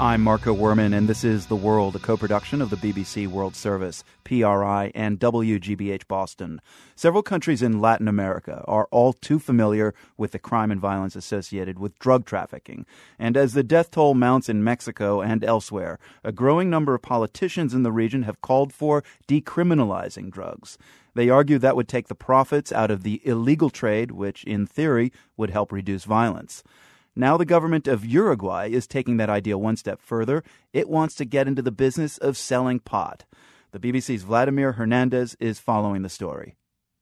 I'm Marco Werman, and this is The World, a co production of the BBC World Service, PRI, and WGBH Boston. Several countries in Latin America are all too familiar with the crime and violence associated with drug trafficking. And as the death toll mounts in Mexico and elsewhere, a growing number of politicians in the region have called for decriminalizing drugs. They argue that would take the profits out of the illegal trade, which, in theory, would help reduce violence. Now, the government of Uruguay is taking that idea one step further. It wants to get into the business of selling pot. The BBC's Vladimir Hernandez is following the story.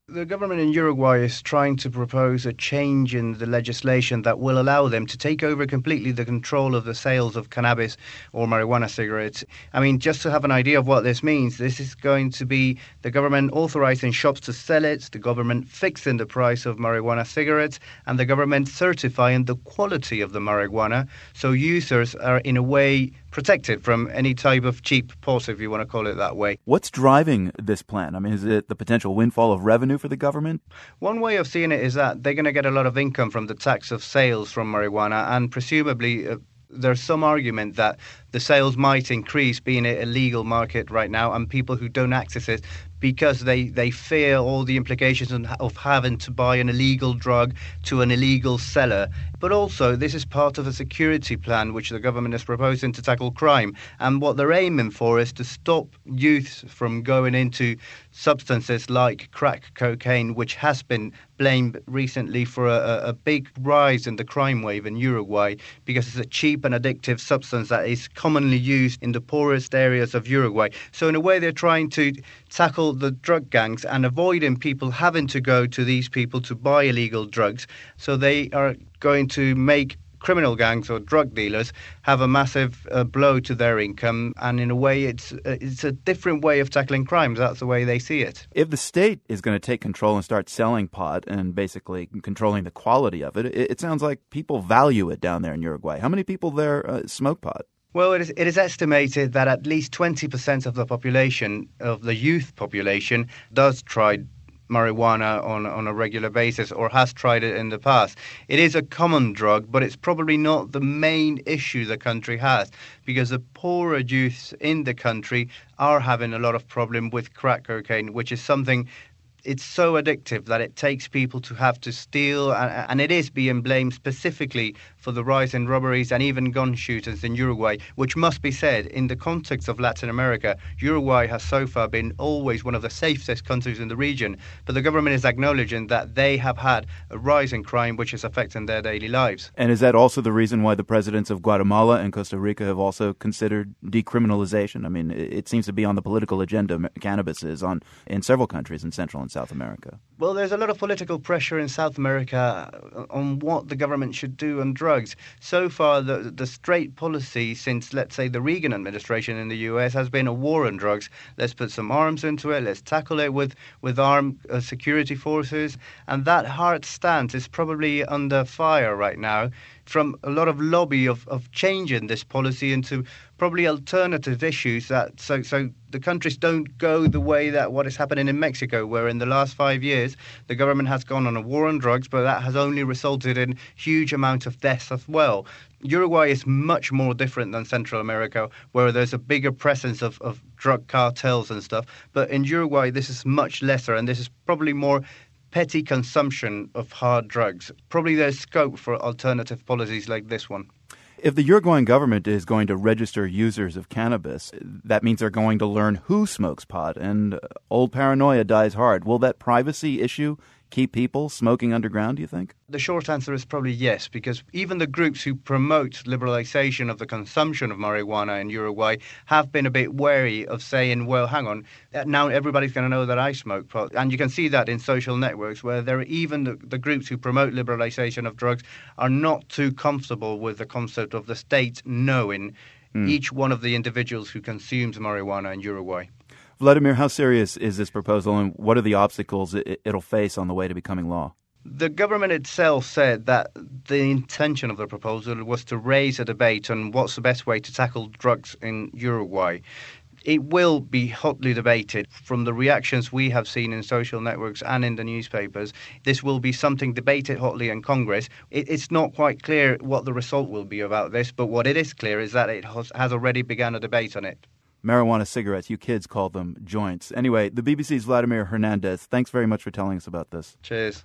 The government in Uruguay is trying to propose a change in the legislation that will allow them to take over completely the control of the sales of cannabis or marijuana cigarettes. I mean, just to have an idea of what this means, this is going to be the government authorizing shops to sell it, the government fixing the price of marijuana cigarettes, and the government certifying the quality of the marijuana so users are, in a way, protected from any type of cheap pot, if you want to call it that way. What's driving this plan? I mean, is it the potential windfall of revenue for the government? One way of seeing it is that they're going to get a lot of income from the tax of sales from marijuana, and presumably. Uh, there's some argument that the sales might increase being a legal market right now and people who don't access it because they, they fear all the implications of having to buy an illegal drug to an illegal seller. But also, this is part of a security plan which the government is proposing to tackle crime. And what they're aiming for is to stop youths from going into substances like crack cocaine, which has been blamed recently for a, a big rise in the crime wave in Uruguay because it's a cheap and addictive substance that is commonly used in the poorest areas of Uruguay. So, in a way, they're trying to tackle the drug gangs and avoiding people having to go to these people to buy illegal drugs. So, they are going to make criminal gangs or drug dealers have a massive uh, blow to their income. And in a way it's uh, it's a different way of tackling crimes. That's the way they see it. If the state is going to take control and start selling pot and basically controlling the quality of it it, it sounds like people value it down there in Uruguay. How many people there uh, smoke pot well, it is, it is estimated that at least 20% of the population, of the youth population, does try marijuana on, on a regular basis or has tried it in the past. It is a common drug, but it's probably not the main issue the country has because the poorer youths in the country are having a lot of problem with crack cocaine, which is something it's so addictive that it takes people to have to steal, and, and, it is being blamed specifically for the rise in robberies and even gun shooters in Uruguay, which must be said in the context of Latin America. Uruguay has so far been always one of the safest countries in the region, but the government is acknowledging that they have had a rise in crime which is affecting their daily lives. And is that also the reason why the presidents of Guatemala and Costa Rica have also considered decriminalization? I mean, it seems to be on the political agenda. Cannabis is on in several countries in Central and South America? Well, there's a lot of political pressure in South America on what the government should do on drugs. So far, the, the straight policy since, let's say, the Reagan administration in the US has been a war on drugs. Let's put some arms into it, let's tackle it with, with armed uh, security forces. And that hard stance is probably under fire right now from a lot of lobby of, of changing this policy into probably alternative issues that so so the countries don't go the way that what is happening in Mexico, where in the last five years the government has gone on a war on drugs, but that has only resulted in huge amounts of deaths as well. Uruguay is much more different than Central America, where there's a bigger presence of, of drug cartels and stuff. But in Uruguay, this is much lesser, and this is probably more petty consumption of hard drugs. Probably there's scope for alternative policies like this one. If the Uruguayan government is going to register users of cannabis, that means they're going to learn who smokes pot, and uh, old paranoia dies hard. Will that privacy issue keep people smoking underground, do you think? The short answer is probably yes, because even the groups who promote liberalization of the consumption of marijuana in Uruguay have been a bit wary of saying, well, hang on, uh, now everybody's going to know that I smoke. And you can see that in social networks where there are even the, the groups who promote liberalization of drugs are not too comfortable with the concept of the state knowing mm. each one of the individuals who consumes marijuana in Uruguay. Vladimir, how serious is this proposal, and what are the obstacles it, it'll face on the way to becoming law? The government itself said that the intention of the proposal was to raise a debate on what's the best way to tackle drugs in Uruguay it will be hotly debated. From the reactions we have seen in social networks and in the newspapers, this will be something debated hotly in Congress. It's not quite clear what the result will be about this, but what it is clear is that it has already begun a debate on it. Marijuana cigarettes, you kids call them joints. Anyway, the BBC's Vladimir Hernandez, thanks very much for telling us about this. Cheers.